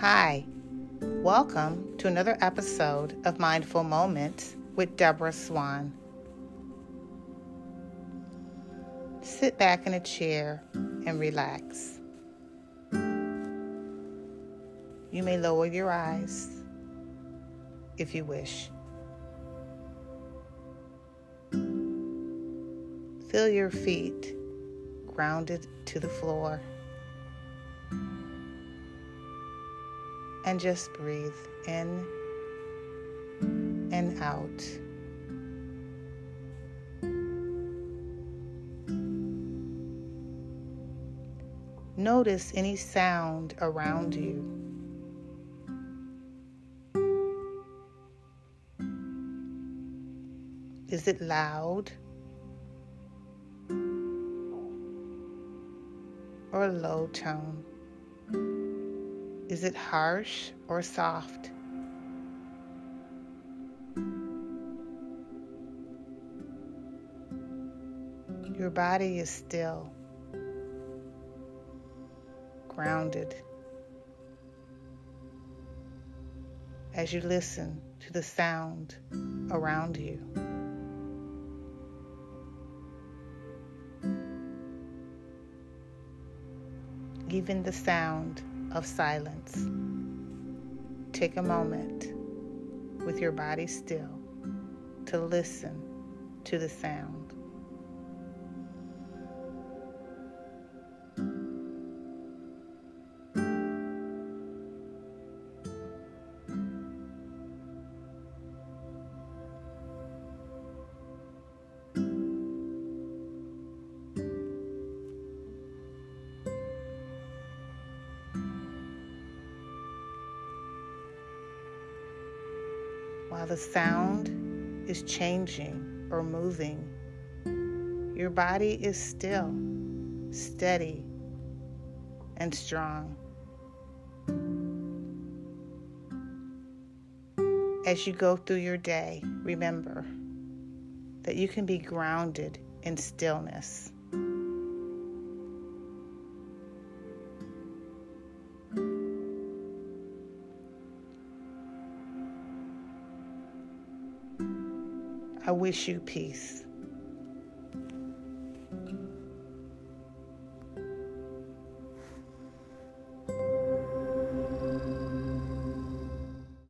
Hi, welcome to another episode of Mindful Moments with Deborah Swan. Sit back in a chair and relax. You may lower your eyes if you wish. Feel your feet grounded to the floor. And just breathe in and out. Notice any sound around you. Is it loud? Or low tone? Is it harsh or soft? Your body is still, grounded. As you listen to the sound around you. Even the sound of silence. Take a moment with your body still to listen to the sound. While the sound is changing or moving, your body is still, steady, and strong. As you go through your day, remember that you can be grounded in stillness. I wish you peace.